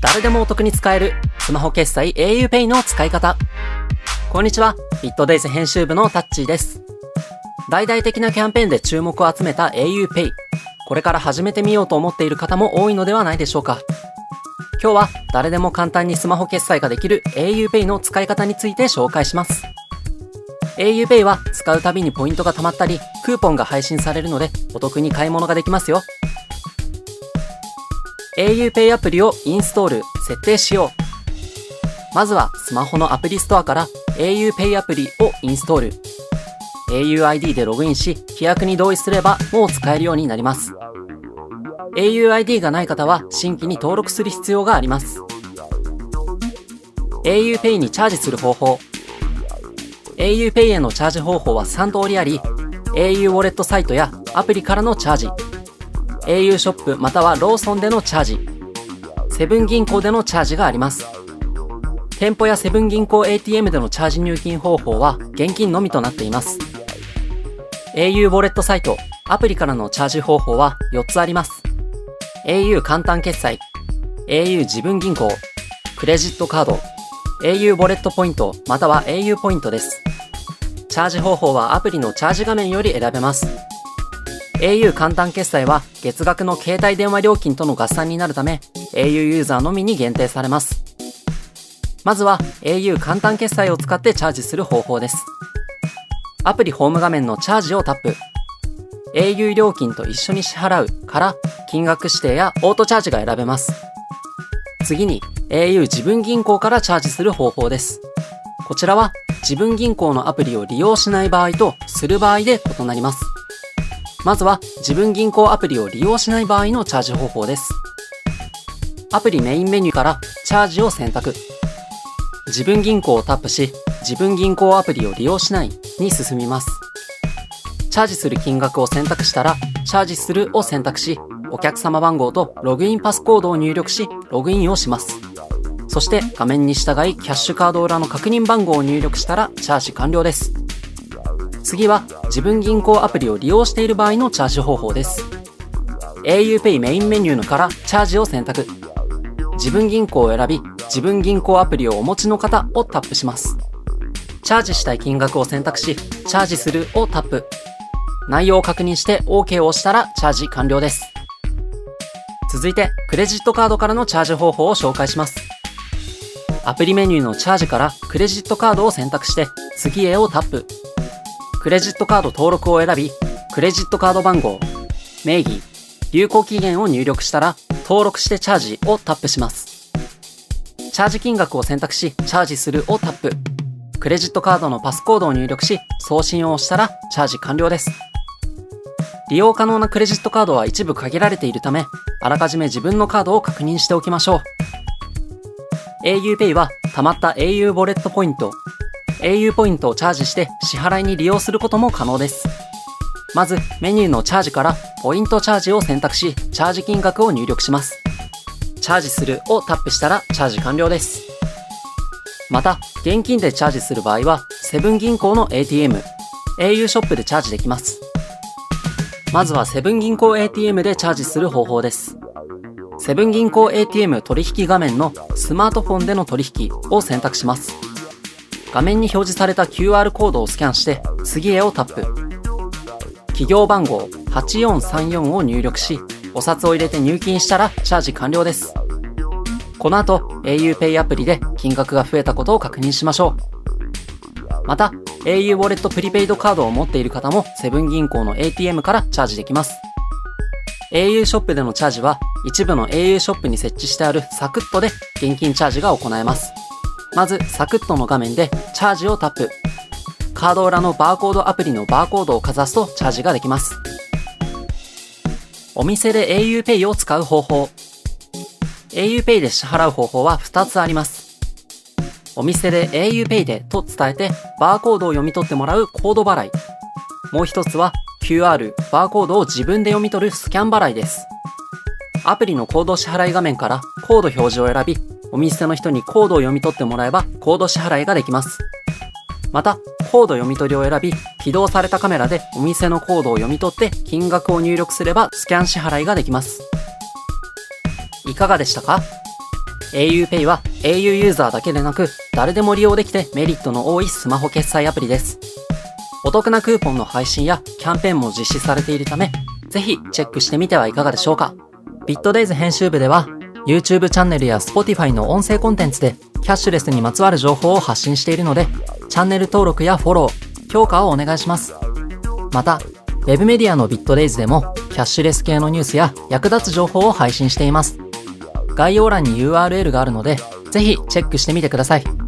誰でもお得に使えるスマホ決済 auPay の使い方。こんにちは、ビットデイズ編集部のタッチーです。大々的なキャンペーンで注目を集めた auPay。これから始めてみようと思っている方も多いのではないでしょうか。今日は誰でも簡単にスマホ決済ができる auPay の使い方について紹介します。auPay は使うたびにポイントが貯まったり、クーポンが配信されるのでお得に買い物ができますよ。auPay アプリをインストール、設定しよう。まずはスマホのアプリストアから auPay アプリをインストール。auID でログインし、規約に同意すればもう使えるようになります。auID がない方は新規に登録する必要があります。auPay にチャージする方法。auPay へのチャージ方法は3通りあり、au ウォレットサイトやアプリからのチャージ、au ショップまたはローソンでのチャージ、セブン銀行でのチャージがあります。店舗やセブン銀行 ATM でのチャージ入金方法は現金のみとなっています。au ウォレットサイト、アプリからのチャージ方法は4つあります。au 簡単決済、au 自分銀行、クレジットカード、au ウォレットポイントまたは au ポイントです。チャージ方法はアプリのチャージ画面より選べます。Au 簡単決済は月額の携帯電話料金との合算になるため au ユーザーのみに限定されます。まずは au 簡単決済を使ってチャージする方法です。アプリホーム画面のチャージをタップ。au 料金と一緒に支払うから金額指定やオートチャージが選べます。次に au 自分銀行からチャージする方法です。こちらは自分銀行のアプリを利用しない場合とする場合で異なります。まずは自分銀行アプリを利用しない場合のチャージ方法です。アプリメインメニューからチャージを選択。自分銀行をタップし、自分銀行アプリを利用しないに進みます。チャージする金額を選択したら、チャージするを選択し、お客様番号とログインパスコードを入力し、ログインをします。そして画面に従いキャッシュカード裏の確認番号を入力したらチャージ完了です。次は自分銀行アプリを利用している場合のチャージ方法です。auPay メインメニューのからチャージを選択。自分銀行を選び、自分銀行アプリをお持ちの方をタップします。チャージしたい金額を選択し、チャージするをタップ。内容を確認して OK を押したらチャージ完了です。続いて、クレジットカードからのチャージ方法を紹介します。アプリメニューのチャージからクレジットカードを選択して、次へをタップ。クレジットカード登録を選び、クレジットカード番号、名義、有効期限を入力したら、登録してチャージをタップします。チャージ金額を選択し、チャージするをタップ。クレジットカードのパスコードを入力し、送信を押したら、チャージ完了です。利用可能なクレジットカードは一部限られているため、あらかじめ自分のカードを確認しておきましょう。auPay は貯まった au ウォレットポイント、au ポイントをチャージして支払いに利用することも可能です。まずメニューのチャージからポイントチャージを選択し、チャージ金額を入力します。チャージするをタップしたらチャージ完了です。また、現金でチャージする場合は、セブン銀行の ATM、au ショップでチャージできます。まずはセブン銀行 ATM でチャージする方法です。セブン銀行 ATM 取引画面のスマートフォンでの取引を選択します。画面に表示された QR コードをスキャンして次へをタップ。企業番号8434を入力し、お札を入れて入金したらチャージ完了です。この後 auPay アプリで金額が増えたことを確認しましょう。また au ウォレットプリペイドカードを持っている方もセブン銀行の ATM からチャージできます。au ショップでのチャージは一部の au ショップに設置してあるサクットで現金チャージが行えます。まずサクットの画面でチャージをタップ。カード裏のバーコードアプリのバーコードをかざすとチャージができます。お店で auPay を使う方法。auPay で支払う方法は2つあります。お店で auPay でと伝えてバーコードを読み取ってもらうコード払い。もう一つは QR、バーコードを自分で読み取るスキャン払いです。アプリのコード支払い画面からコード表示を選び、お店の人にコードを読み取ってもらえばコード支払いができます。また、コード読み取りを選び、起動されたカメラでお店のコードを読み取って金額を入力すればスキャン支払いができます。いかがでしたか？auPay は au ユーザーだけでなく誰でも利用できてメリットの多いスマホ決済アプリです。お得なクーポンの配信やキャンペーンも実施されているため、ぜひチェックしてみてはいかがでしょうか？ビットデイズ編集部では YouTube チャンネルや Spotify の音声コンテンツでキャッシュレスにまつわる情報を発信しているので、チャンネル登録やフォロー、評価をお願いします。また、Web メディアのビットデイズでもキャッシュレス系のニュースや役立つ情報を配信しています。概要欄に URL があるので、ぜひチェックしてみてください。